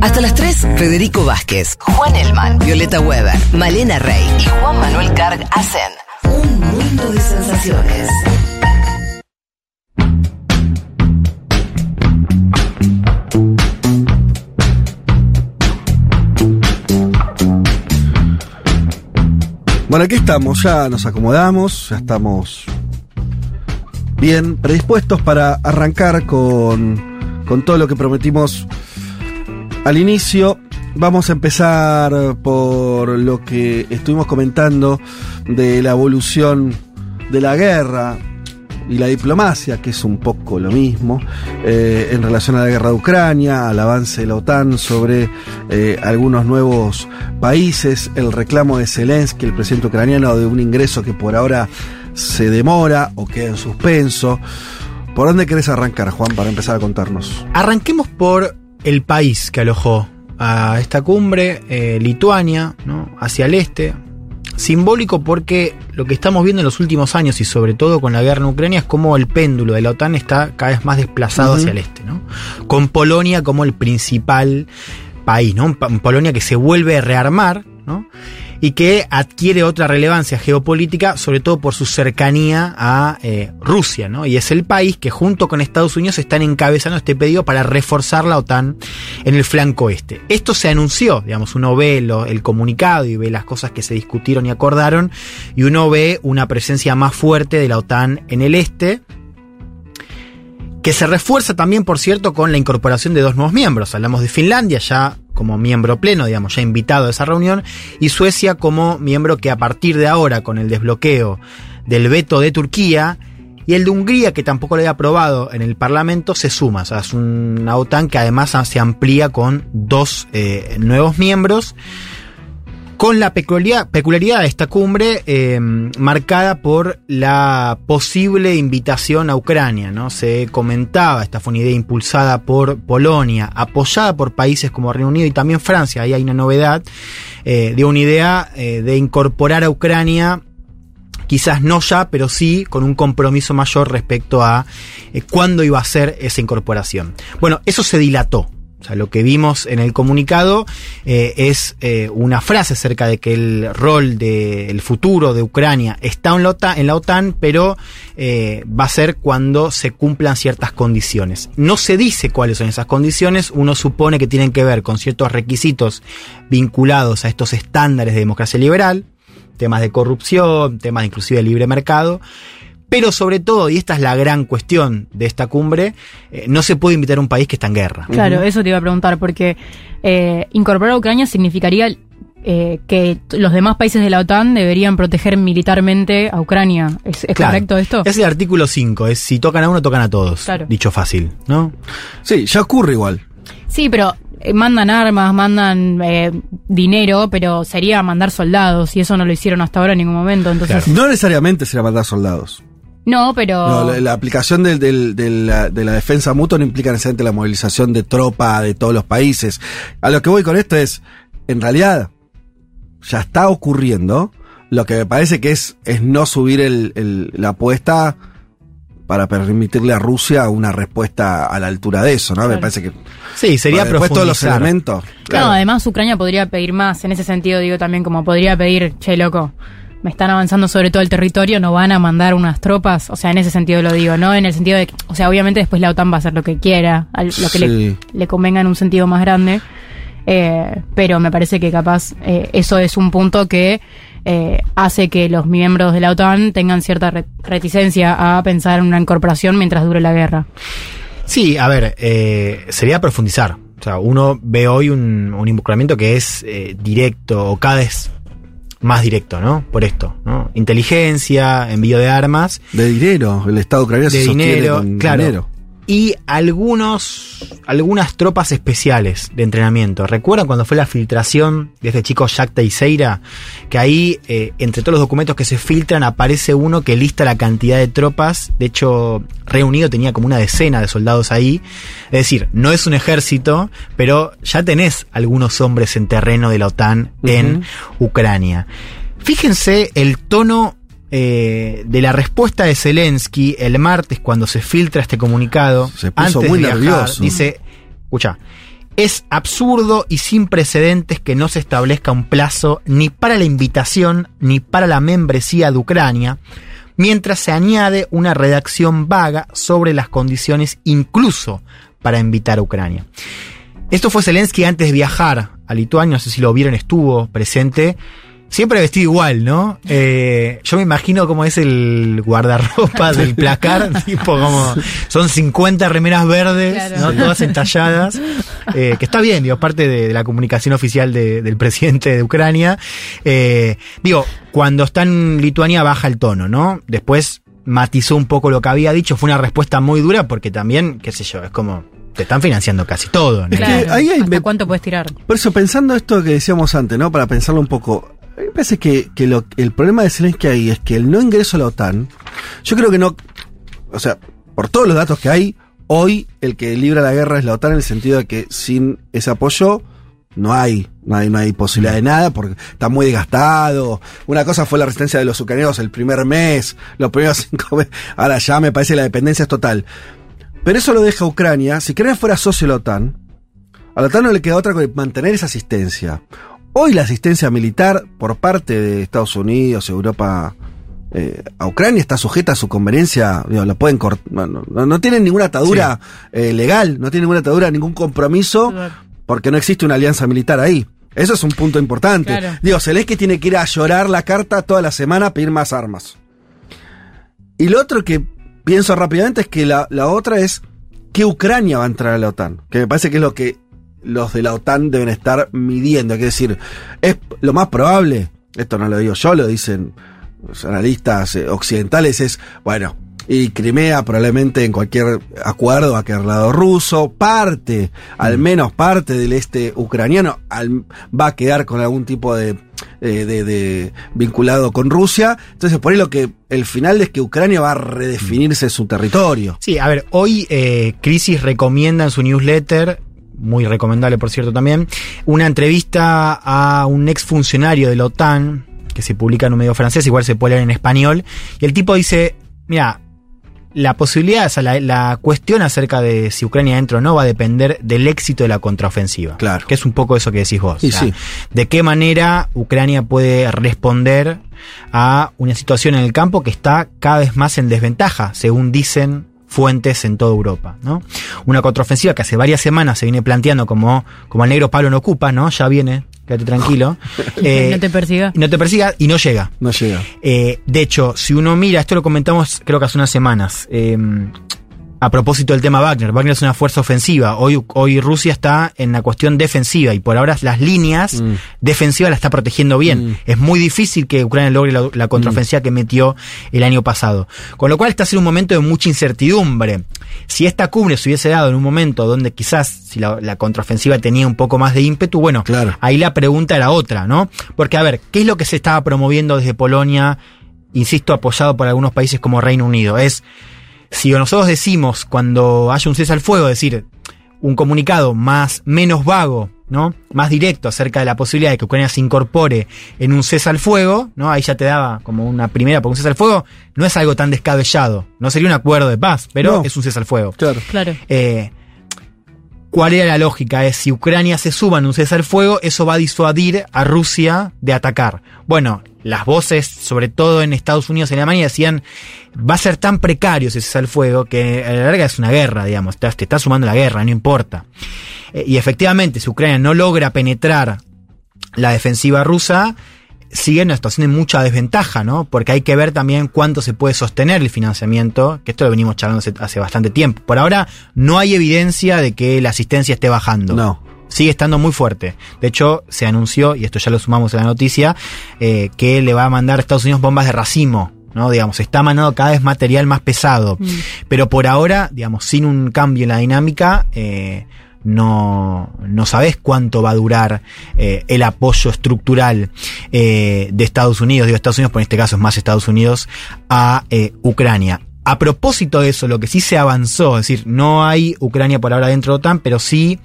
Hasta las 3, Federico Vázquez, Juan Elman, Violeta Weber, Malena Rey y Juan Manuel Carg hacen un mundo de sensaciones. Bueno, aquí estamos, ya nos acomodamos, ya estamos bien predispuestos para arrancar con, con todo lo que prometimos al inicio. Vamos a empezar por lo que estuvimos comentando de la evolución de la guerra y la diplomacia, que es un poco lo mismo, eh, en relación a la guerra de Ucrania, al avance de la OTAN sobre eh, algunos nuevos países, el reclamo de Zelensky, el presidente ucraniano, de un ingreso que por ahora se demora o queda en suspenso. ¿Por dónde querés arrancar, Juan, para empezar a contarnos? Arranquemos por el país que alojó a esta cumbre, eh, Lituania, ¿no? hacia el este. Simbólico porque lo que estamos viendo en los últimos años y sobre todo con la guerra en Ucrania es como el péndulo de la OTAN está cada vez más desplazado hacia el este, ¿no? Con Polonia como el principal país, ¿no? Polonia que se vuelve a rearmar, ¿no? Y que adquiere otra relevancia geopolítica, sobre todo por su cercanía a eh, Rusia, ¿no? Y es el país que junto con Estados Unidos están encabezando este pedido para reforzar la OTAN en el flanco este. Esto se anunció, digamos, uno ve lo- el comunicado y ve las cosas que se discutieron y acordaron, y uno ve una presencia más fuerte de la OTAN en el este, que se refuerza también, por cierto, con la incorporación de dos nuevos miembros. Hablamos de Finlandia ya como miembro pleno, digamos, ya invitado a esa reunión, y Suecia como miembro que a partir de ahora, con el desbloqueo del veto de Turquía, y el de Hungría, que tampoco lo había aprobado en el Parlamento, se suma. O sea, es una OTAN que además se amplía con dos eh, nuevos miembros con la peculiaridad, de esta cumbre eh, marcada por la posible invitación a Ucrania. ¿no? Se comentaba, esta fue una idea impulsada por Polonia, apoyada por países como Reino Unido y también Francia, ahí hay una novedad, eh, de una idea eh, de incorporar a Ucrania quizás no ya, pero sí con un compromiso mayor respecto a eh, cuándo iba a ser esa incorporación. Bueno, eso se dilató. O sea, lo que vimos en el comunicado eh, es eh, una frase acerca de que el rol del futuro de Ucrania está en la OTAN, en la OTAN pero eh, va a ser cuando se cumplan ciertas condiciones. No se dice cuáles son esas condiciones, uno supone que tienen que ver con ciertos requisitos vinculados a estos estándares de democracia liberal, temas de corrupción, temas inclusive de libre mercado. Pero sobre todo, y esta es la gran cuestión de esta cumbre, eh, no se puede invitar a un país que está en guerra. Claro, eso te iba a preguntar, porque eh, incorporar a Ucrania significaría eh, que los demás países de la OTAN deberían proteger militarmente a Ucrania. ¿Es, es Claro. correcto esto? Es el artículo 5, es si tocan a uno, tocan a todos. Claro. Dicho fácil, ¿no? Sí, ya ocurre igual. Sí, pero eh, mandan armas, mandan eh, dinero, pero sería mandar soldados, y eso no lo hicieron hasta ahora en ningún momento. Entonces, No necesariamente será mandar soldados. No, pero. No, la, la aplicación del- del- de, la, de la defensa mutua no implica necesariamente la movilización de tropa de todos los países. A lo que voy con esto es, en realidad, ya está ocurriendo. Lo que me parece que es, es no subir el- el- la apuesta para permitirle a Rusia una respuesta a la altura de eso, ¿no? Me Claro. parece que Sí, sería Bueno, después todos los elementos. Claro, además Ucrania podría pedir más, en ese sentido digo también como podría pedir, che loco, me están avanzando sobre todo el territorio, no van a mandar unas tropas, o sea, en ese sentido lo digo, ¿no? En el sentido de que, o sea, obviamente después la OTAN va a hacer lo que quiera, lo que le, Sí. le convenga en un sentido más grande, eh, pero me parece que capaz eh, eso es un punto que eh, hace que los miembros de la OTAN tengan cierta re- reticencia a pensar en una incorporación mientras dure la guerra. Sí, a ver, eh, sería profundizar. O sea, uno ve hoy un, un involucramiento que es eh, directo o cada vez más directo, ¿no? Por esto, ¿no? Inteligencia, envío de armas De dinero, el Estado ucraniano de se sostiene dinero, con claro. dinero. Y algunos, algunas tropas especiales de entrenamiento. ¿Recuerdan cuando fue la filtración de este chico Jack Teixeira? Que ahí, eh, entre todos los documentos que se filtran, aparece uno que lista la cantidad de tropas. De hecho, Reino Unido tenía como una decena de soldados ahí. Es decir, no es un ejército, pero ya tenés algunos hombres en terreno de la OTAN en Ucrania. Fíjense el tono eh, de la respuesta de Zelensky el martes cuando se filtra este comunicado. Se puso antes muy de viajar, nervioso. Dice, escucha, Es absurdo y sin precedentes que no se establezca un plazo ni para la invitación ni para la membresía de Ucrania, mientras se añade una redacción vaga sobre las condiciones incluso para invitar a Ucrania. Esto fue Zelensky antes de viajar a Lituania, no sé si lo vieron, estuvo presente. Siempre vestido igual, ¿no? Eh, yo me imagino cómo es el guardarropa del placar, tipo como son 50 remeras verdes, Claro. ¿no? todas entalladas, eh, que está bien, digo, parte de, de la comunicación oficial de- del presidente de Ucrania. Eh, digo, cuando está en Lituania baja el tono, ¿no? Después matizó un poco lo que había dicho, fue una respuesta muy dura porque también, qué sé yo, es como, te están financiando casi todo, ¿no? Es que Claro. ahí hay- ¿Hasta me- cuánto puedes tirar? Por eso, pensando esto que decíamos antes, ¿no? Para pensarlo un poco. A mí me parece que, que el problema de Zelensky ahí es que el no ingreso a la OTAN, yo creo que no. O sea, por todos los datos que hay, hoy el que libra la guerra es la OTAN en el sentido de que sin ese apoyo no hay, no hay, no hay posibilidad de nada porque está muy desgastado. Una cosa fue la resistencia de los ucranianos el primer mes, los primeros cinco meses. Ahora ya me parece que la dependencia es total. Pero eso lo deja Ucrania. Si Ucrania fuera socio de la OTAN, a la OTAN no le queda otra que mantener esa asistencia. Hoy la asistencia militar por parte de Estados Unidos, Europa, eh, a Ucrania está sujeta a su conveniencia, digo, la pueden no, no tienen ninguna atadura eh, legal, no tienen ninguna atadura, ningún compromiso, porque no existe una alianza militar ahí. Eso es un punto importante. Claro. Digo, Zelensky tiene que ir a llorar la carta toda la semana a pedir más armas. Y lo otro que pienso rápidamente es que la, la otra es que Ucrania va a entrar a la OTAN, que me parece que es lo que los de la OTAN deben estar midiendo. Es decir, es lo más probable, esto no lo digo yo, lo dicen los analistas eh, occidentales, es, bueno, y Crimea probablemente en cualquier acuerdo va a quedar lado ruso, parte, al menos parte del este ucraniano, al- va a quedar con algún tipo de, eh, de, de- vinculado con Rusia. Entonces, por ahí lo que el final es que Ucrania va a redefinirse su territorio. Sí, a ver, hoy eh, Crisis recomienda en su newsletter, muy recomendable por cierto también, una entrevista a un exfuncionario de la OTAN, que se publica en un medio francés, igual se puede leer en español, y el tipo dice, mira, la posibilidad, o sea, la, la cuestión acerca de si Ucrania entra o no va a depender del éxito de la contraofensiva. Claro. Que es un poco eso que decís vos. Y o sea, sí. De qué manera Ucrania puede responder a una situación en el campo que está cada vez más en desventaja, según dicen fuentes en toda Europa, ¿no? Una contraofensiva que hace varias semanas se viene planteando como, como el negro Pablo no ocupa, ¿no? Ya viene, quédate tranquilo. Eh, no te persiga. y no te persiga y no llega. No llega. Eh, de hecho, si uno mira, esto lo comentamos creo que hace unas semanas, eh, a propósito del tema Wagner, Wagner es una fuerza ofensiva, hoy, hoy Rusia está en la cuestión defensiva y por ahora las líneas Mm. defensivas las está protegiendo bien. Mm. Es muy difícil que Ucrania logre la, la contraofensiva que metió el año pasado. Con lo cual está en un momento de mucha incertidumbre. Si esta cumbre se hubiese dado en un momento donde quizás si la, la contraofensiva tenía un poco más de ímpetu, bueno, Claro. ahí la pregunta era otra, ¿no? Porque a ver, ¿qué es lo que se estaba promoviendo desde Polonia, insisto, apoyado por algunos países como Reino Unido? Es, si nosotros decimos cuando haya un cese al fuego, es decir, un comunicado más, menos vago, ¿no? Más directo acerca de la posibilidad de que Ucrania se incorpore en un cese al fuego, ¿no? Ahí ya te daba como una primera, porque un cese al fuego no es algo tan descabellado, no sería un acuerdo de paz, pero No. es un cese al fuego. Claro. Claro. Eh, ¿Cuál era la lógica? Es si Ucrania se suma en un cese al fuego, eso va a disuadir a Rusia de atacar. Bueno, las voces, sobre todo en Estados Unidos y Alemania, decían, va a ser tan precario ese cese al fuego que a la larga es una guerra, digamos, te, te está sumando la guerra, no importa. Eh, y efectivamente, si Ucrania no logra penetrar la defensiva rusa, sigue en una situación de mucha desventaja, ¿no? Porque hay que ver también cuánto se puede sostener el financiamiento, que esto lo venimos charlando hace, hace bastante tiempo. Por ahora no hay evidencia de que la asistencia esté bajando. No. Sigue estando muy fuerte. De hecho, se anunció, y esto ya lo sumamos en la noticia, eh, que le va a mandar a Estados Unidos bombas de racimo. ¿no? Digamos, está mandando cada vez material más pesado. Mm. Pero por ahora, digamos, sin un cambio en la dinámica, eh, no, no sabes cuánto va a durar eh, el apoyo estructural eh, de Estados Unidos, digo Estados Unidos, pero en este caso es más Estados Unidos, a eh, Ucrania. A propósito de eso, lo que sí se avanzó, es decir, no hay Ucrania por ahora dentro de OTAN, pero sí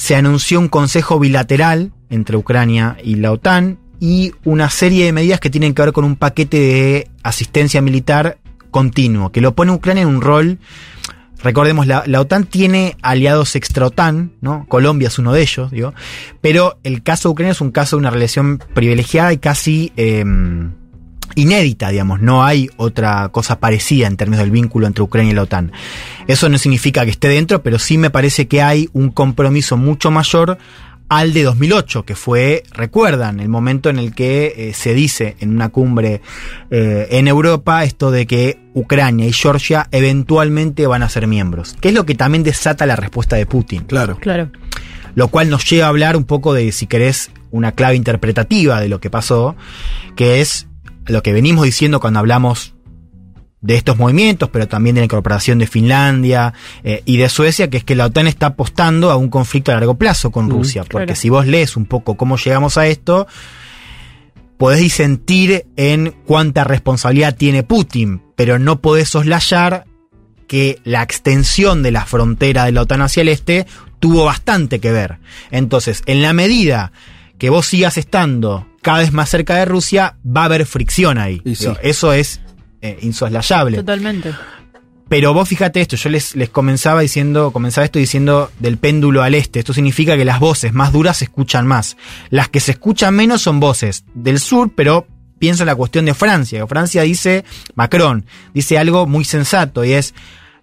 se anunció un consejo bilateral entre Ucrania y la OTAN y una serie de medidas que tienen que ver con un paquete de asistencia militar continuo, que lo pone Ucrania en un rol recordemos, la, la OTAN tiene aliados extra-OTAN, ¿no? Colombia es uno de ellos, digo. Pero el caso de Ucrania es un caso de una relación privilegiada y casi eh, inédita, digamos. No hay otra cosa parecida en términos del vínculo entre Ucrania y la OTAN. Eso no significa que esté dentro, pero sí me parece que hay un compromiso mucho mayor al de 2008, que fue, recuerdan, el momento en el que eh, se dice en una cumbre eh, en Europa esto de que Ucrania y Georgia eventualmente van a ser miembros, que es lo que también desata la respuesta de Putin. Claro. Claro. Lo cual nos lleva a hablar un poco de, si querés, una clave interpretativa de lo que pasó, que es lo que venimos diciendo cuando hablamos de estos movimientos, pero también de la incorporación de Finlandia eh, y de Suecia, que es que la OTAN está apostando a un conflicto a largo plazo con Mm, Rusia, porque claro. si vos lees un poco cómo llegamos a esto, podés disentir en cuánta responsabilidad tiene Putin, pero no podés soslayar que la extensión de la frontera de la OTAN hacia el este tuvo bastante que ver. Entonces, en la medida que vos sigas estando cada vez más cerca de Rusia, va a haber fricción ahí. Sí. Digo, Eso es eh, insoslayable. Totalmente. Pero vos fíjate esto, yo les, les comenzaba diciendo, comenzaba esto diciendo del péndulo al este. Esto significa que las voces más duras se escuchan más. Las que se escuchan menos son voces del sur, pero piensa en la cuestión de Francia. Francia dice, Macron, dice algo muy sensato y es,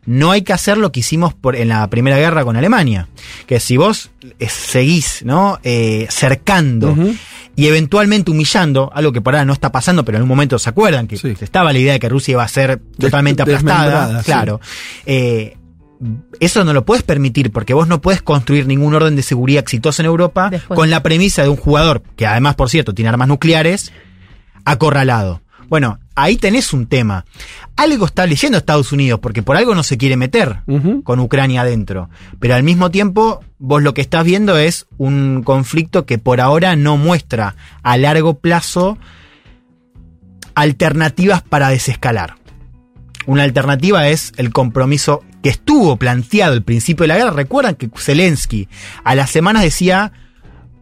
no hay que hacer lo que hicimos por, en la Primera Guerra con Alemania. Que si vos eh, seguís, ¿no? Eh, cercando. Y eventualmente humillando, algo que por ahora no está pasando, pero en un momento se acuerdan que Sí. estaba la idea de que Rusia iba a ser totalmente aplastada. sí. Claro. Eh, eso no lo puedes permitir porque vos no puedes construir ningún orden de seguridad exitoso en Europa Después. con la premisa de un jugador, que además, por cierto, tiene armas nucleares, acorralado. Bueno, ahí tenés un tema. Algo está leyendo Estados Unidos, porque por algo no se quiere meter con Ucrania adentro. Pero al mismo tiempo, vos lo que estás viendo es un conflicto que por ahora no muestra a largo plazo alternativas para desescalar. Una alternativa es el compromiso que estuvo planteado al principio de la guerra. Recuerdan que Zelensky a las semanas decía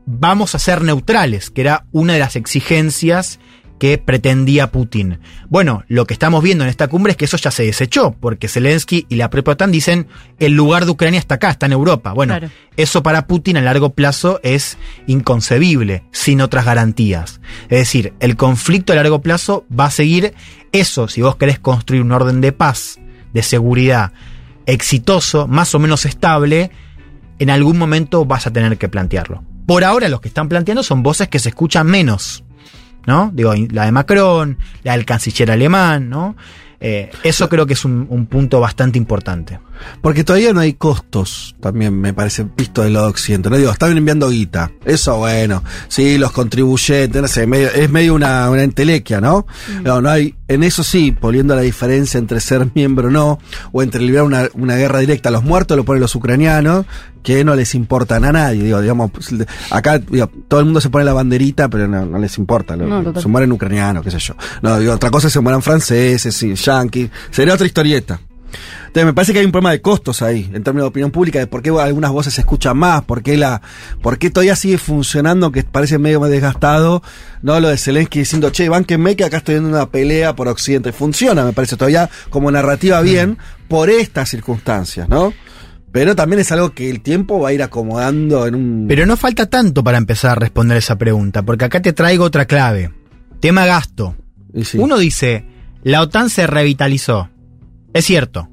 vamos a ser neutrales, que era una de las exigencias que pretendía Putin. Bueno, lo que estamos viendo en esta cumbre es que eso ya se desechó, porque Zelensky y la propia OTAN dicen el lugar de Ucrania está acá, está en Europa. Bueno, Claro. eso para Putin a largo plazo es inconcebible, sin otras garantías. Es decir, el conflicto a largo plazo va a seguir eso, si vos querés construir un orden de paz, de seguridad exitoso, más o menos estable, en algún momento vas a tener que plantearlo. Por ahora los que están planteando son voces que se escuchan menos, ¿no? Digo, la de Macron, la del canciller alemán, ¿no? Eh, eso creo que es un, un punto bastante importante. Porque todavía no hay costos, también me parece, visto del lado occidente. No digo, están enviando guita. Eso bueno. Sí, los contribuyentes, no sé, medio- es medio una, una entelequia, ¿no? No, no hay, en eso sí, poniendo la diferencia entre ser miembro o no, o entre librar una, una guerra directa. Los muertos lo ponen los ucranianos, que no les importan a nadie. Digo, digamos, pues, acá digo, todo el mundo se pone la banderita, pero no, no les importa. lo- No, total. se mueren ucranianos, qué sé yo. No, digo, otra cosa es que se mueran franceses, sí, yanquis. Sería otra historieta. Entonces me parece que hay un problema de costos ahí, en términos de opinión pública, de por qué algunas voces se escuchan más, por qué la, por qué todavía sigue funcionando, que parece medio más desgastado, no lo de Zelensky diciendo, che, bánquenme que acá estoy en una pelea por Occidente. Funciona, me parece, todavía como narrativa bien, por estas circunstancias, ¿no? Pero también es algo que el tiempo va a ir acomodando en un... Pero no falta tanto para empezar a responder esa pregunta, porque acá te traigo otra clave. Tema gasto. sí. Uno dice, la OTAN se revitalizó. Es cierto.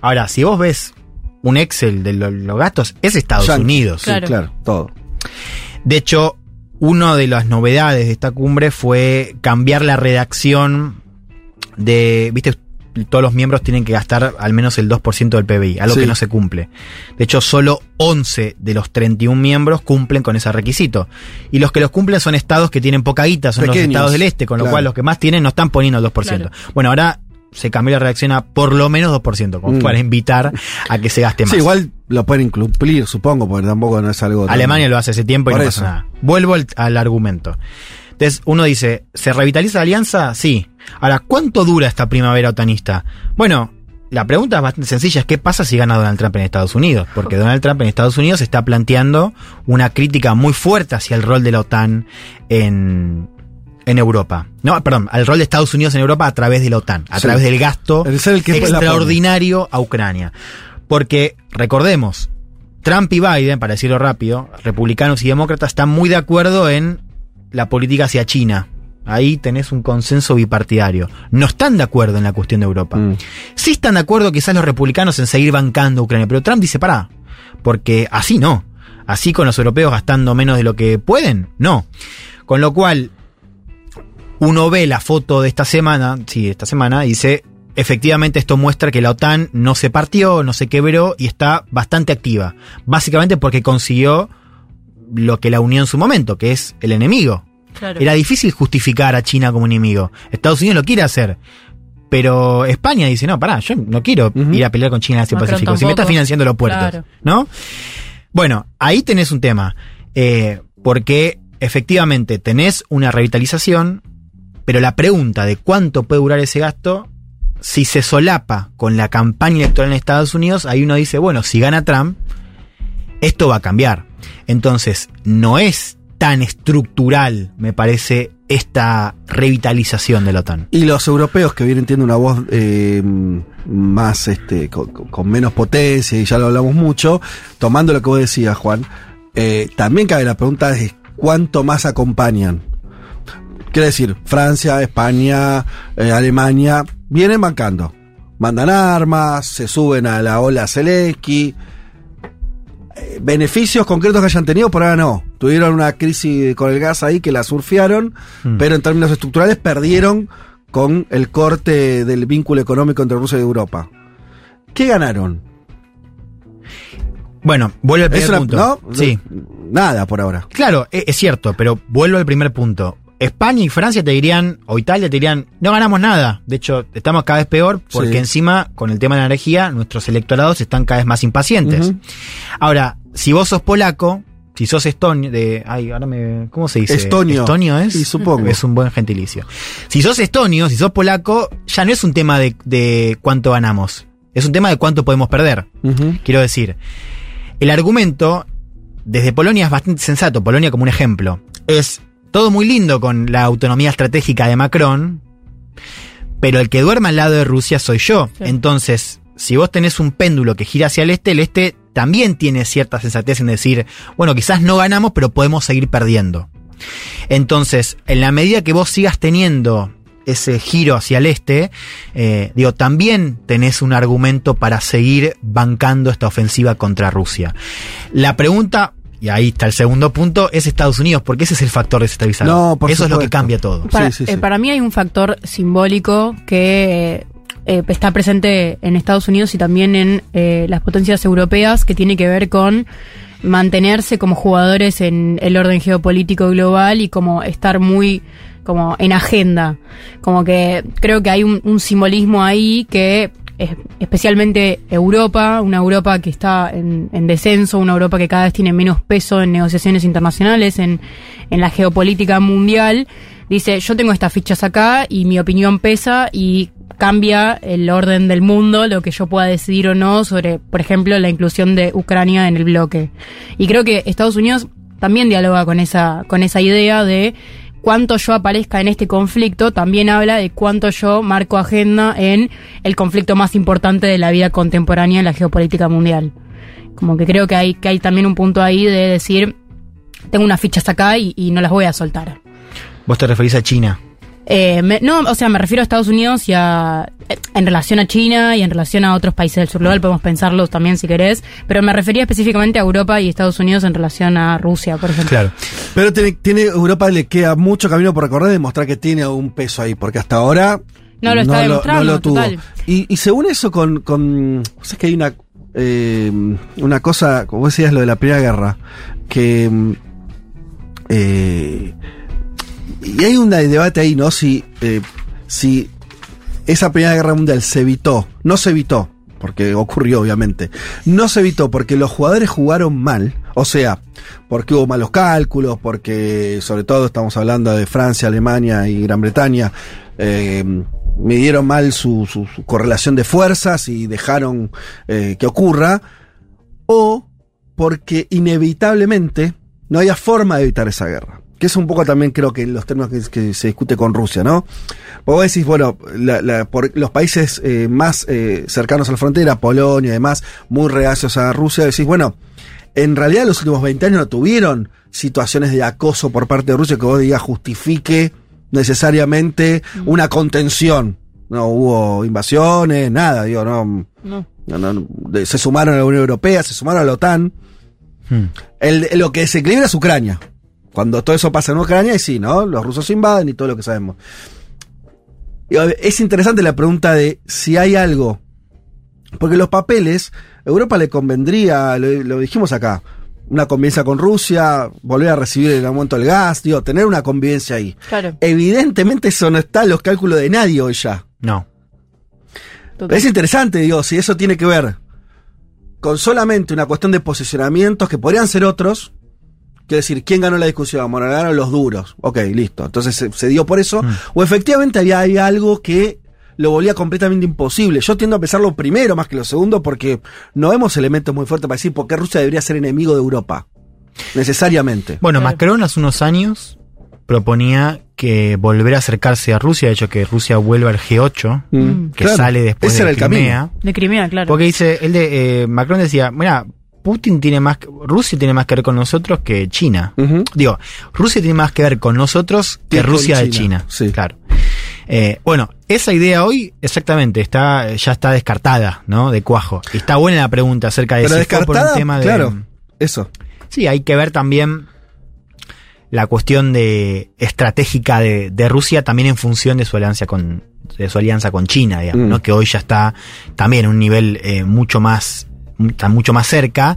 Ahora, si vos ves un Excel de lo- los gastos, es Estados Yankee. Unidos. Sí, Claro. claro, todo. De hecho, una de las novedades de esta cumbre fue cambiar la redacción de, viste, todos los miembros tienen que gastar al menos el 2% del PBI, algo Sí. que no se cumple. De hecho, solo 11 de los 31 miembros cumplen con ese requisito. Y los que los cumplen son estados que tienen poca guita, son los estados del este, con lo claro. cual los que más tienen no están poniendo el 2%. Claro. Bueno, ahora se cambió la redacción a por lo menos 2%, como Mm. para invitar a que se gaste más. Sí, igual lo pueden cumplir, supongo, porque tampoco no es algo... tan- Alemania lo hace hace tiempo y Por no eso. pasa nada. Vuelvo al, al argumento. Entonces, uno dice, ¿se revitaliza la alianza? Sí. Ahora, ¿cuánto dura esta primavera otanista? Bueno, la pregunta es bastante sencilla, es qué pasa si gana Donald Trump en Estados Unidos? Porque Donald Trump en Estados Unidos está planteando una crítica muy fuerte hacia el rol de la OTAN en, en Europa. No, perdón, al rol de Estados Unidos en Europa a través de la OTAN, a Sí. través del gasto El el que extraordinario a Ucrania. Porque, recordemos, Trump y Biden, para decirlo rápido, republicanos y demócratas están muy de acuerdo en la política hacia China. Ahí tenés un consenso bipartidario. No están de acuerdo en la cuestión de Europa. Mm. Sí están de acuerdo quizás los republicanos en seguir bancando a Ucrania, pero Trump dice, pará, porque así no. Así con los europeos gastando menos de lo que pueden, no. Con lo cual, uno ve la foto de esta semana, sí, esta semana, y dice, efectivamente esto muestra que la OTAN no se partió, no se quebró y está bastante activa. Básicamente porque consiguió lo que la unió en su momento, que es el enemigo. Claro. Era difícil justificar a China como enemigo. Estados Unidos lo quiere hacer. Pero España dice, no, pará, yo no quiero ir a pelear con China en Asia Macron Pacífico. Si me está financiando los puertos, Claro. ¿no? Bueno, ahí tenés un tema. eh, porque efectivamente tenés una revitalización, pero la pregunta de cuánto puede durar ese gasto, si se solapa con la campaña electoral en Estados Unidos, ahí uno dice, bueno, si gana Trump, esto va a cambiar. Entonces, no es tan estructural, me parece, esta revitalización de la OTAN. Y los europeos que vienen teniendo una voz eh, más, este, con, menos potencia, y ya lo hablamos mucho, tomando lo que vos decías, Juan, eh, también cabe la pregunta de cuánto más acompañan. Quiere decir, Francia, España, eh, Alemania, vienen bancando. Mandan armas, se suben a la ola Zelensky. Eh, beneficios concretos que hayan tenido, por ahora no. Tuvieron una crisis con el gas ahí que la surfearon, Mm. pero en términos estructurales perdieron con el corte del vínculo económico entre Rusia y Europa. ¿Qué ganaron? Bueno, vuelvo al primer una- punto. ¿no? Sí. Nada por ahora. Claro, e- es cierto, pero vuelvo al primer punto. España y Francia te dirían, o Italia te dirían, no ganamos nada. De hecho, estamos cada vez peor porque Sí. encima, con el tema de la energía, nuestros electorados están cada vez más impacientes. Ahora, si vos sos polaco, si sos estonio, de, ay, ahora me, ¿cómo se dice? Estonio. Estonio es. Sí, supongo. Es un buen gentilicio. Si sos estonio, si sos polaco, ya no es un tema de, de cuánto ganamos. Es un tema de cuánto podemos perder. Quiero decir, el argumento desde Polonia es bastante sensato, Polonia como un ejemplo. Es todo muy lindo con la autonomía estratégica de Macron, pero el que duerme al lado de Rusia soy yo. Sí. Entonces, si vos tenés un péndulo que gira hacia el este, el este también tiene cierta sensatez en decir, bueno, quizás no ganamos, pero podemos seguir perdiendo. Entonces, en la medida que vos sigas teniendo ese giro hacia el este, eh, digo, también tenés un argumento para seguir bancando esta ofensiva contra Rusia. La pregunta, y ahí está el segundo punto, es Estados Unidos, porque ese es el factor desestabilizador. No, por Eso es lo que cambia todo. Para, Sí, sí, eh, para mí hay un factor simbólico que eh, eh, está presente en Estados Unidos y también en eh, las potencias europeas que tiene que ver con mantenerse como jugadores en el orden geopolítico global y como estar muy como en agenda. Como que creo que hay un, un simbolismo ahí que especialmente Europa, una Europa que está en, en descenso, una Europa que cada vez tiene menos peso en negociaciones internacionales, en, en la geopolítica mundial, dice, yo tengo estas fichas acá y mi opinión pesa y cambia el orden del mundo, lo que yo pueda decidir o no sobre, por ejemplo, la inclusión de Ucrania en el bloque. Y creo que Estados Unidos también dialoga con esa, con esa idea de cuánto yo aparezca en este conflicto, también habla de cuánto yo marco agenda en el conflicto más importante de la vida contemporánea en la geopolítica mundial. Como que creo que hay, que hay también un punto ahí de decir, tengo unas fichas acá y, y no las voy a soltar. Vos te referís a China. Eh, me- no, o sea, me refiero a Estados Unidos y a. eh, En relación a China y en relación a otros países del sur global, podemos pensarlos también si querés, pero me refería específicamente a Europa y Estados Unidos en relación a Rusia, por ejemplo. Claro. Pero tiene, tiene Europa le queda mucho camino por recorrer, demostrar que tiene un peso ahí, porque hasta ahora No lo está demostrando, no lo tuvo. total. Y, y según eso, con, con ¿sabes que hay una eh, una cosa, como decías, lo de la Primera Guerra, que mm, eh, y hay un debate ahí, ¿no? Si eh, si esa Primera Guerra Mundial se evitó, no se evitó, porque ocurrió obviamente, no se evitó porque los jugadores jugaron mal, o sea, porque hubo malos cálculos, porque sobre todo estamos hablando de Francia, Alemania y Gran Bretaña, eh, midieron mal su, correlación de fuerzas y dejaron eh, que ocurra, o porque inevitablemente no había forma de evitar esa guerra. Que es un poco también creo que los términos que, que se discute con Rusia, ¿no? Vos decís, bueno, la- la- por los países eh, más eh, cercanos a la frontera, Polonia y demás, muy reacios a Rusia, decís, bueno, en realidad los últimos 20 años no tuvieron situaciones de acoso por parte de Rusia que vos digas justifique necesariamente una contención. No hubo invasiones, nada, digo, no, No. no, no, se sumaron a la Unión Europea, se sumaron a la OTAN. Hmm. El, lo que desequilibra es Ucrania. Cuando todo eso pasa en Ucrania, y sí, ¿no? Los rusos invaden y todo lo que sabemos. Es interesante la pregunta de si hay algo. Porque los papeles, Europa le convendría, lo, lo dijimos acá, una convivencia con Rusia, volver a recibir en el momento el gas, digo, tener una convivencia ahí. Claro. Evidentemente eso no está en los cálculos de nadie hoy ya. No. total. Es interesante, digo, si eso tiene que ver con solamente una cuestión de posicionamientos que podrían ser otros. Quiero decir, ¿quién ganó la discusión? Bueno, ganaron los duros. Ok, listo. Entonces se, se dio por eso. Mm. O efectivamente había, había algo que lo volvía completamente imposible. Yo tiendo a pensar lo primero más que lo segundo porque no vemos elementos muy fuertes para decir por qué Rusia debería ser enemigo de Europa. Necesariamente. Bueno. Macron hace unos años proponía que volver a acercarse a Rusia, de hecho que Rusia vuelva al G8, Mm, que claro. sale después Ese de era el Crimea. camino. De Crimea, claro. Porque dice, él de, eh, Macron decía, mira, Putin tiene más, Rusia tiene más que ver con nosotros que China. Ujú. Digo, Rusia tiene más que ver con nosotros que Rusia de China, China. sí. Claro. Eh, bueno, esa idea hoy, exactamente, está, ya está descartada, ¿no? De cuajo. Está buena la pregunta acerca de Pero si fue por un tema de. claro, eso. Sí, hay que ver también la cuestión de estratégica de, de Rusia también en función de su alianza con de su alianza con China, digamos, Mm. ¿no? que hoy ya está también en un nivel eh, mucho más está mucho más cerca,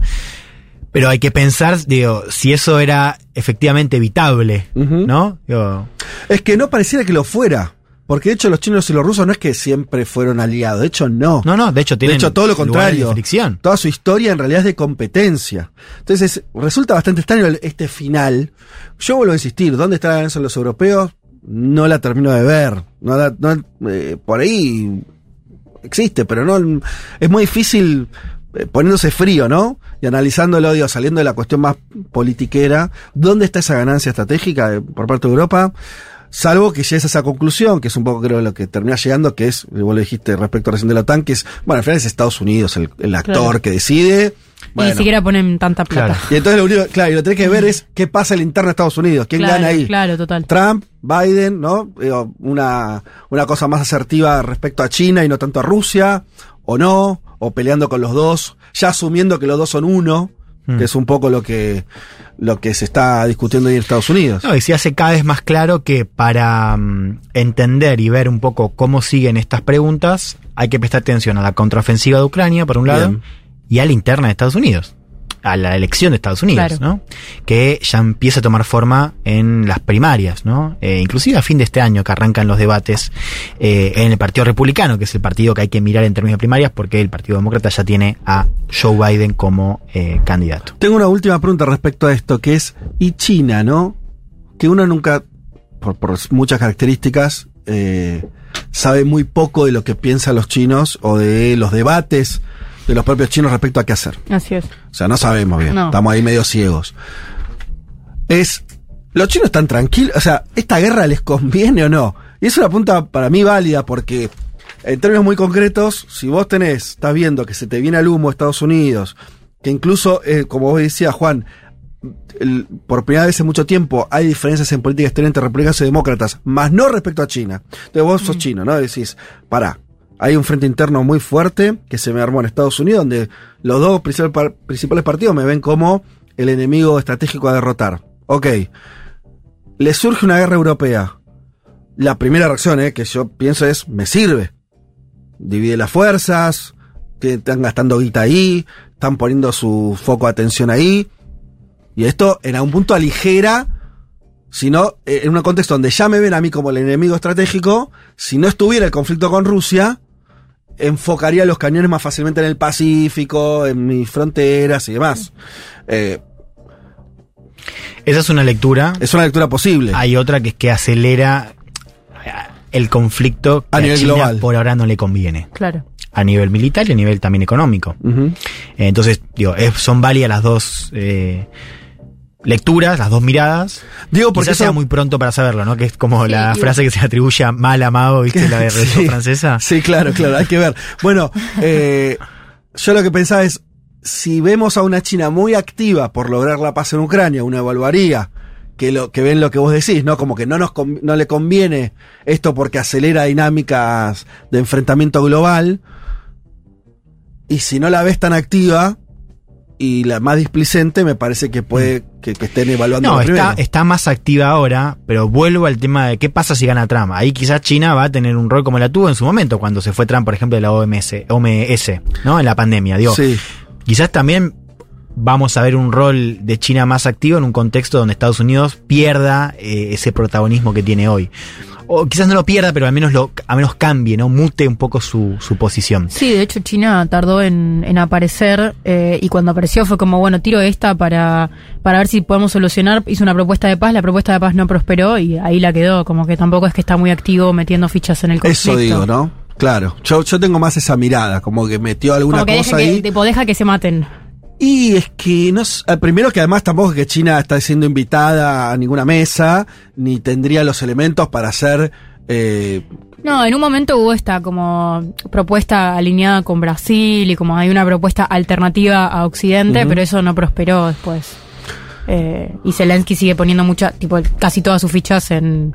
pero hay que pensar, digo, si eso era efectivamente evitable. ¿no? Digo, Es que no pareciera que lo fuera. Porque de hecho los chinos y los rusos no es que siempre fueron aliados. De hecho, no. no, no, de hecho tienen de hecho, todo lo contrario. de fricción. Toda su historia en realidad es de competencia. Entonces, resulta bastante extraño este final. Yo vuelvo a insistir, ¿dónde están los europeos? No la termino de ver. No la- no, eh, por ahí existe, pero no es muy difícil poniéndose frío, ¿no? Y analizándolo, digo, saliendo de la cuestión más politiquera, ¿dónde está esa ganancia estratégica de- por parte de Europa? Salvo que llegues a esa conclusión, que es un poco creo lo que termina llegando, que es, vos lo dijiste respecto recién de la OTAN, que es, bueno, al final es Estados Unidos el, el actor Claro. que decide. Y ni siquiera ponen tanta plata. Claro. y entonces lo único, claro, y lo que tenés que ver es qué pasa en la interna de Estados Unidos, quién Claro, gana ahí. Claro, total. Trump, Biden, ¿no? Una, una cosa más asertiva respecto a China y no tanto a Rusia, o no, o peleando con los dos, ya asumiendo que los dos son uno, Mm. que es un poco lo que, lo que se está discutiendo ahí en Estados Unidos. No, y se hace cada vez más claro que para mm, entender y ver un poco cómo siguen estas preguntas, hay que prestar atención a la contraofensiva de Ucrania, por un lado, Bien. y a la interna de Estados Unidos, a la elección de Estados Unidos, Claro. ¿no? Que ya empieza a tomar forma en las primarias, ¿no? Eh, inclusive a fin de este año que arrancan los debates eh, en el Partido Republicano, que es el partido que hay que mirar en términos de primarias, porque el Partido Demócrata ya tiene a Joe Biden como eh, candidato. Tengo una última pregunta respecto a esto, que es, ¿y China, no? Que uno nunca, por, por muchas características, eh, sabe muy poco de lo que piensan los chinos o de los debates de los propios chinos respecto a qué hacer. Así es. O sea, no sabemos bien, No. estamos ahí medio ciegos. Es, ¿los chinos están tranquilos? O sea, ¿esta guerra les conviene o no? Y es una punta para mí válida porque, en términos muy concretos, si vos tenés, estás viendo que se te viene al humo Estados Unidos, que incluso, eh, como vos decías, Juan, el- por primera vez en mucho tiempo hay diferencias en política exterior entre republicanos y demócratas, más no respecto a China. Entonces vos sos chino, ¿no? Decís, pará, hay un frente interno muy fuerte que se me armó en Estados Unidos, donde los dos principales partidos me ven como el enemigo estratégico a derrotar. Ok, le surge una guerra europea. La primera reacción eh, que yo pienso es, me sirve. Divide las fuerzas, que están gastando guita ahí, están poniendo su foco de atención ahí. Y esto en algún punto aligera, si no, eh, en un contexto donde ya me ven a mí como el enemigo estratégico, si no estuviera el conflicto con Rusia, enfocaría los cañones más fácilmente en el Pacífico, en mis fronteras y demás. Eh, Esa es una lectura. es una lectura posible. Hay otra que es que acelera eh, el conflicto que A a, nivel China global. por ahora no le conviene. Claro. A nivel militar y a nivel también económico. Eh, Entonces, digo, es- son válidas las dos, eh, lecturas, las dos miradas. Digo porque Quizás sea muy pronto para saberlo, ¿no? Que es como Sí, la frase que se atribuye a mal amado, ¿viste? La de Sí. Francesa. Sí, claro, claro, hay que ver. Bueno, eh, yo lo que pensaba es, si vemos a una China muy activa por lograr la paz en Ucrania, uno evaluaría que lo que ven lo que vos decís, ¿no? Como que no nos no le conviene esto porque acelera dinámicas de enfrentamiento global. Y si no la ves tan activa y la más displicente, me parece que puede que, que estén evaluando No, está, está más activa ahora, pero vuelvo al tema de qué pasa si gana Trump. Ahí quizás China va a tener un rol como la tuvo en su momento, cuando se fue Trump, por ejemplo, de la OMS, OMS ¿no? En la pandemia, digo. Sí. Quizás también vamos a ver un rol de China más activo en un contexto donde Estados Unidos pierda eh, ese protagonismo que tiene hoy. O quizás no lo pierda, pero al menos lo, al menos cambie, ¿no? Mute un poco su, su posición. Sí, de hecho China tardó en, en aparecer eh, y cuando apareció fue como, bueno, tiro esta para, para ver si podemos solucionar. Hizo una propuesta de paz, la propuesta de paz no prosperó y ahí la quedó, como que tampoco es que está muy activo metiendo fichas en el conflicto. Eso digo, ¿no? Claro. Yo, yo tengo más esa mirada, como que metió alguna Como que cosa deja ahí. que, tipo, deja que se maten. Y es que no eh, primero que además tampoco es que China está siendo invitada a ninguna mesa, ni tendría los elementos para hacer eh, No, en un momento hubo esta como propuesta alineada con Brasil y como hay una propuesta alternativa a Occidente, pero eso no prosperó después. Eh, y Zelensky sigue poniendo mucha, tipo, casi todas sus fichas en,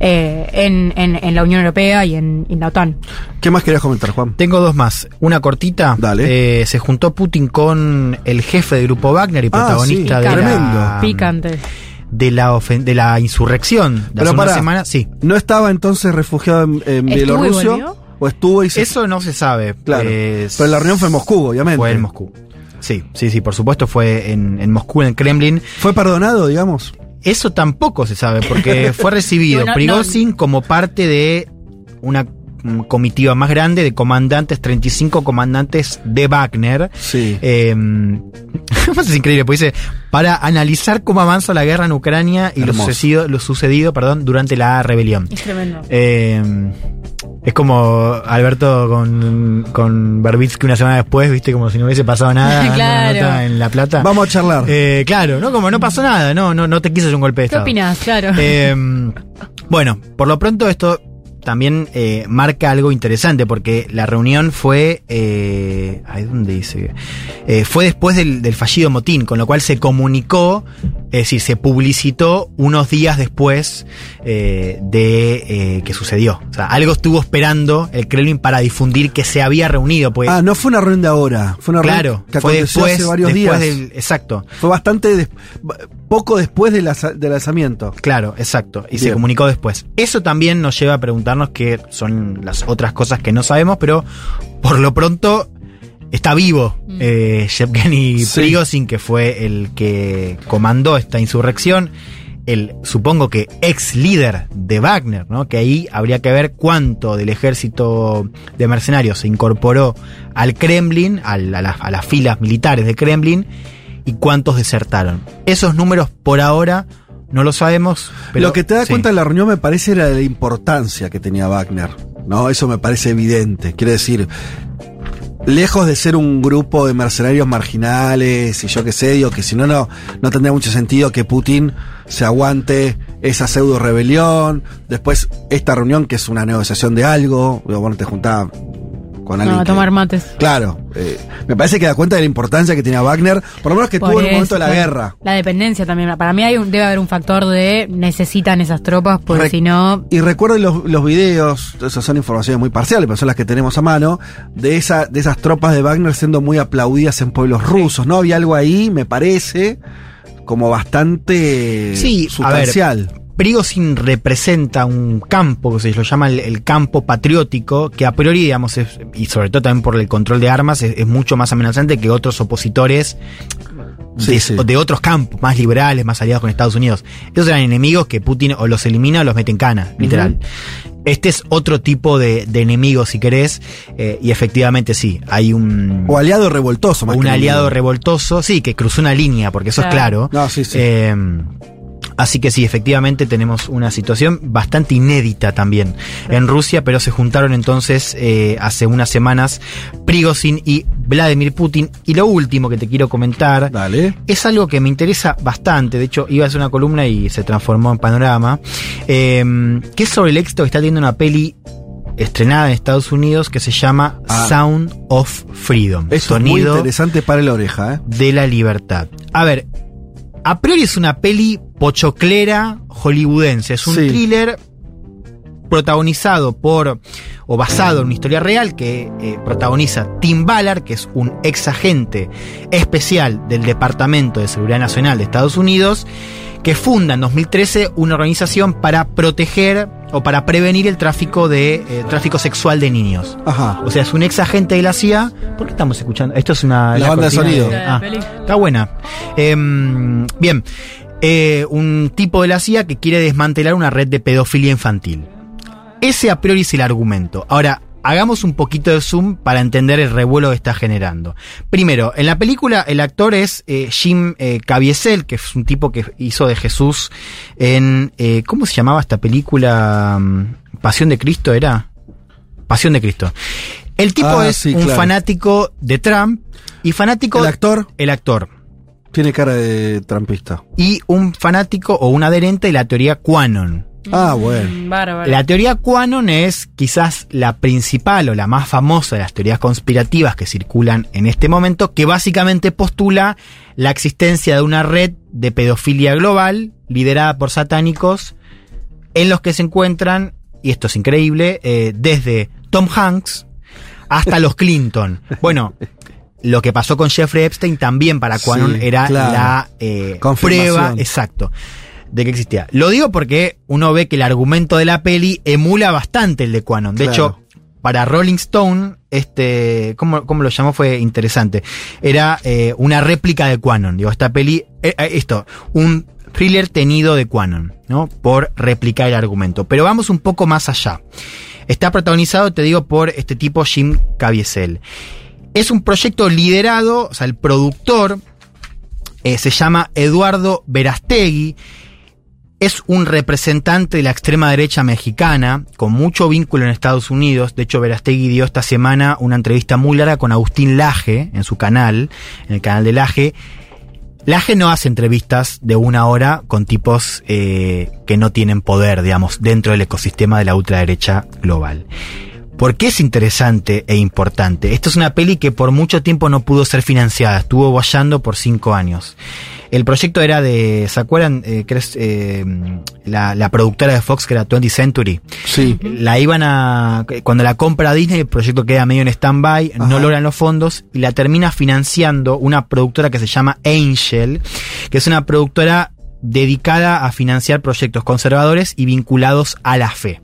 eh, en, en, en la Unión Europea y en, en la OTAN. ¿Qué más querías comentar, Juan? Tengo dos más. Una cortita. Dale. Eh, se juntó Putin con el jefe del grupo Wagner y Ah, protagonista sí, de, tremendo. la, Picante. de la ofen- de la insurrección de Pero hace una pará. semana. Sí. ¿No estaba entonces refugiado en, en ¿Estuvo y Bielorrusia? ¿O estuvo y se... Eso no se sabe. Claro. Eh, Pero la reunión fue en Moscú, obviamente. Fue en Moscú. Sí, sí, sí, por supuesto fue en, en Moscú, en el Kremlin. ¿Fue perdonado, digamos? Eso tampoco se sabe, porque fue recibido no. Prigozhin como parte de una comitiva más grande de comandantes, 35 comandantes de Wagner. Sí. Eh, es increíble, porque dice, para analizar cómo avanza la guerra en Ucrania y lo sucedido, lo sucedido perdón, durante la rebelión. Es tremendo. Eh, es como Alberto con, con Berbitsky una semana después, viste, como si no hubiese pasado nada Claro. nota en La Plata. Vamos a charlar. Eh, claro, ¿no? Como no pasó nada, no, no, no te quiso hacer un golpe de ¿Qué estado. opinas? Claro. Eh, bueno, por lo pronto esto también eh, marca algo interesante porque la reunión fue, eh, ay, ¿dónde dice? Eh, fue después del, del fallido motín, con lo cual se comunicó, es decir, se publicitó unos días después eh, de que sucedió. O sea, algo estuvo esperando el Kremlin para difundir que se había reunido, pues. ah, no fue una reunión de ahora. Fue una Claro, reunión que fue después, hace varios después días. del, exacto. Fue bastante... poco después del, asa- del lanzamiento. Claro, exacto. Y se comunicó después. Eso también nos lleva a preguntarnos qué son las otras cosas que no sabemos, pero por lo pronto está vivo Mm. eh, Yevgeny Sí. Prigozhin, que fue el que comandó esta insurrección. El, supongo que ex líder de Wagner, ¿no? Que ahí habría que ver cuánto del ejército de mercenarios se incorporó al Kremlin, al- a, las- a las filas militares del Kremlin, y cuántos desertaron. Esos números por ahora no lo sabemos. Pero, Lo que te da sí. cuenta en la reunión me parece era de la importancia que tenía Wagner. ¿no? Eso me parece evidente. Quiere decir, lejos de ser un grupo de mercenarios marginales y yo qué sé, digo que si no, no, no tendría mucho sentido que Putin se aguante esa pseudo rebelión. Después, esta reunión que es una negociación de algo, digo, bueno, te juntaba con alguien. No, a que- tomar mates. Claro, eh, me parece que da cuenta de la importancia que tenía Wagner, por lo menos que Por tuvo en un momento de la guerra. La dependencia también. Para mí hay un- debe haber un factor de necesitan esas tropas porque si no... Y recuerden los, los videos, esas son informaciones muy parciales, pero son las que tenemos a mano, de, esa, de esas tropas de Wagner siendo muy aplaudidas en pueblos rusos, ¿no? Había algo ahí, me parece, como bastante Sí, a sustancial. Prigozhin representa un campo que se lo llama el, el campo patriótico, que a priori, digamos, es- y sobre todo también por el control de armas, es, es mucho más amenazante que otros opositores Sí, de, sí. de otros campos, más liberales, más aliados con Estados Unidos. Esos eran enemigos que Putin o los elimina o los mete en cana, literal. Este es otro tipo de, de enemigo, si querés, eh, y efectivamente sí, hay un... O aliado revoltoso, más un que aliado enemigo. revoltoso, sí, que cruzó una línea, porque eso es Claro. claro. No, sí, sí. Eh, así que sí, efectivamente tenemos una situación bastante inédita también en Rusia, pero se juntaron entonces eh, hace unas semanas Prigozhin y Vladimir Putin. Y lo último que te quiero comentar Dale. es algo que me interesa bastante. De hecho, iba a hacer una columna y se transformó en panorama. eh, que es sobre el éxito que está teniendo una peli estrenada en Estados Unidos que se llama Ah. Sound of Freedom. Eso es muy Sonido interesante para la oreja, ¿eh? de la libertad. A ver, a priori es una peli pochoclera hollywoodense. Es un Sí. thriller protagonizado por o basado en una historia real que eh, protagoniza Tim Ballard, que es un ex agente especial del Departamento de Seguridad Nacional de Estados Unidos, que funda en 2013 una organización para proteger o para prevenir el tráfico de eh, tráfico sexual de niños. Ajá. O sea, es un ex agente de la CIA. ¿Por qué estamos escuchando? Esto es una. La banda de sonido. Ah, está buena. Em, bien. Eh, un tipo de la CIA que quiere desmantelar una red de pedofilia infantil. Ese a priori es el argumento. Ahora, hagamos un poquito de zoom para entender el revuelo que está generando. Primero, en la película el actor es eh, Jim eh, Caviezel, que es un tipo que hizo de Jesús en... eh, ¿Cómo se llamaba esta película? Mm, Pasión de Cristo era. Pasión de Cristo. El tipo Ah, es sí, un claro. fanático de Trump y fanático... El actor El actor. tiene cara de trampista. Y un fanático o un adherente de la teoría Quanon. Ah, bueno. Mm, Bárbaro. La teoría Quanon es quizás la principal o la más famosa de las teorías conspirativas que circulan en este momento, que básicamente postula la existencia de una red de pedofilia global liderada por satánicos en los que se encuentran, y esto es increíble, eh, desde Tom Hanks hasta los Clinton. Bueno, lo que pasó con Jeffrey Epstein también para Quanon Sí, era claro. la eh, prueba exacto de que existía. Lo digo porque uno ve que el argumento de la peli emula bastante el de Quanon. De Claro. hecho, para Rolling Stone, este, ¿cómo, cómo lo llamó? Fue interesante. Era eh, una réplica de Quanon. Digo, esta peli, eh, eh, esto, un thriller tenido de Quanon, ¿no? Por replicar el argumento. Pero vamos un poco más allá. Está protagonizado, te digo, por este tipo Jim Caviezel. Es un proyecto liderado, o sea, el productor eh, se llama Eduardo Verastegui. Es un representante de la extrema derecha mexicana, con mucho vínculo en Estados Unidos. De hecho, Verastegui dio esta semana una entrevista muy larga con Agustín Laje en su canal, en el canal de Laje. Laje no hace entrevistas de una hora con tipos eh, que no tienen poder, digamos, dentro del ecosistema de la ultraderecha global. ¿Por qué es interesante e importante? Esto es una peli que por mucho tiempo no pudo ser financiada, estuvo bollando por cinco años. El proyecto era de, ¿se acuerdan? Eh, eh, la, la productora de Fox, que era 20th Century. Sí. La iban a. Cuando la compra Disney, el proyecto queda medio en stand-by, no logran los fondos y la termina financiando una productora que se llama Angel, que es una productora dedicada a financiar proyectos conservadores y vinculados a la fe.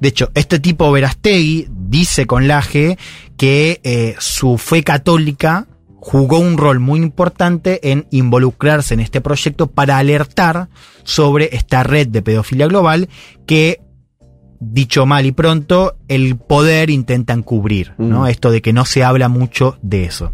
De hecho, este tipo Verastegui dice con Laje que eh, su fe católica jugó un rol muy importante en involucrarse en este proyecto para alertar sobre esta red de pedofilia global que dicho mal y pronto, el poder intenta encubrir, ¿no? Mm. Esto de que no se habla mucho de eso.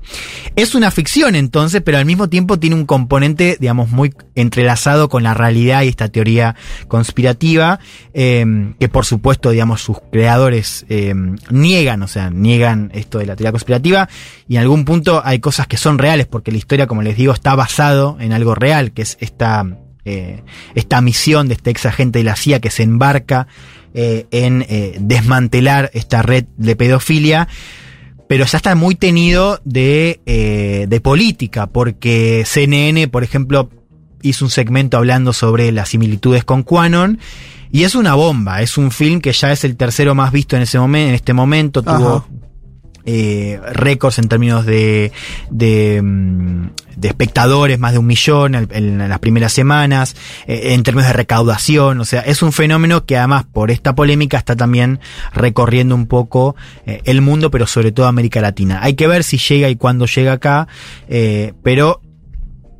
Es una ficción entonces, pero al mismo tiempo tiene un componente, digamos, muy entrelazado con la realidad y esta teoría conspirativa, eh, que por supuesto, digamos, sus creadores eh, niegan, o sea, niegan esto de la teoría conspirativa, y en algún punto hay cosas que son reales, porque la historia, como les digo, está basado en algo real, que es esta, eh, esta misión de este ex agente de la CIA que se embarca eh, en eh, desmantelar esta red de pedofilia, pero ya está muy tenido de, eh, de política, porque CNN, por ejemplo, hizo un segmento hablando sobre las similitudes con Quanon, y es una bomba, es un film que ya es el tercero más visto en ese momento, en este momento, tuvo. Eh, récords en términos de, mm, de espectadores, más de un millón en, las primeras semanas, eh, en términos de recaudación, o sea, es un fenómeno que además por esta polémica está también recorriendo un poco eh, el mundo, pero sobre todo América Latina. Hay que ver si llega y cuándo llega acá, eh, pero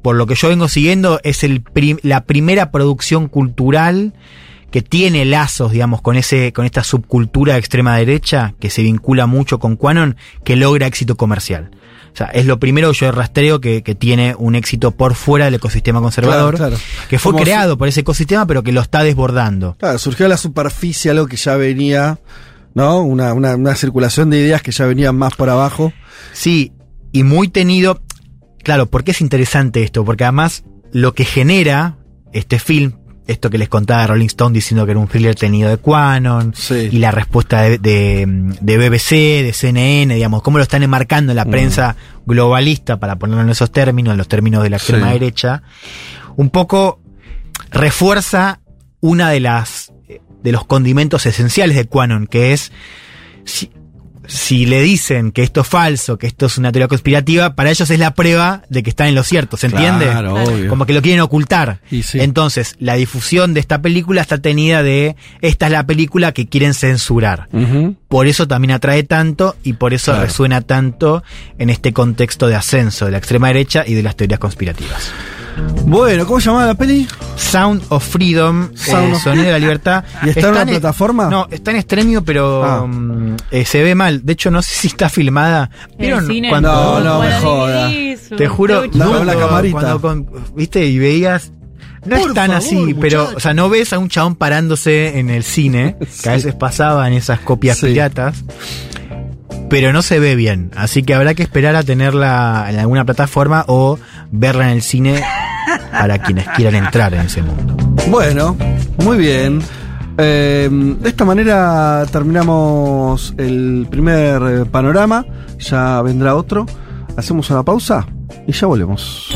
por lo que yo vengo siguiendo es el la primera producción cultural que tiene lazos, digamos, con ese, con esta subcultura de extrema derecha que se vincula mucho con Quanon, que logra éxito comercial. O sea, es lo primero que yo rastreo que, que tiene un éxito por fuera del ecosistema conservador, Claro, claro. que fue Como creado por ese ecosistema, pero que lo está desbordando. Claro, surgió a la superficie algo que ya venía, ¿no? Una, una, una circulación de ideas que ya venían más por abajo. Sí, y muy tenido. Claro, ¿por qué es interesante esto? Porque además lo que genera este film, esto que les contaba de Rolling Stone diciendo que era un thriller tenido de Quanon, Sí. y la respuesta de, de, de BBC, de CNN, digamos, cómo lo están enmarcando en la Mm. prensa globalista, para ponerlo en esos términos, en los términos de la extrema Sí. derecha, un poco refuerza una de las de los condimentos esenciales de Quanon, que es si, si le dicen que esto es falso, que esto es una teoría conspirativa, para ellos es la prueba de que están en lo cierto, ¿se entiende? Claro, obvio. Como que lo quieren ocultar. Y sí. Entonces, la difusión de esta película está tenida de esta es la película que quieren censurar. Por eso también atrae tanto y por eso Claro. resuena tanto en este contexto de ascenso de la extrema derecha y de las teorías conspirativas. Bueno, ¿cómo se llamaba la peli? Sound of Freedom, Sound eh, of- Sonido de la Libertad. ¿Y está en una en- plataforma? No, está en Estremio, pero Ah. mm, eh, se ve mal. De hecho, no sé si está filmada. ¿Vieron cuando No, no, me joda. te juro. No, la camarita. cuando con- viste y veías no Por es tan favor, así, pero o sea, no ves a un chabón parándose en el cine, que a veces pasaban esas copias Sí. piratas. Pero no se ve bien, así que habrá que esperar a tenerla en alguna plataforma o verla en el cine para quienes quieran entrar en ese mundo. Bueno, muy bien. Eh, de esta manera terminamos el primer panorama. Ya vendrá otro. Hacemos una pausa y ya volvemos.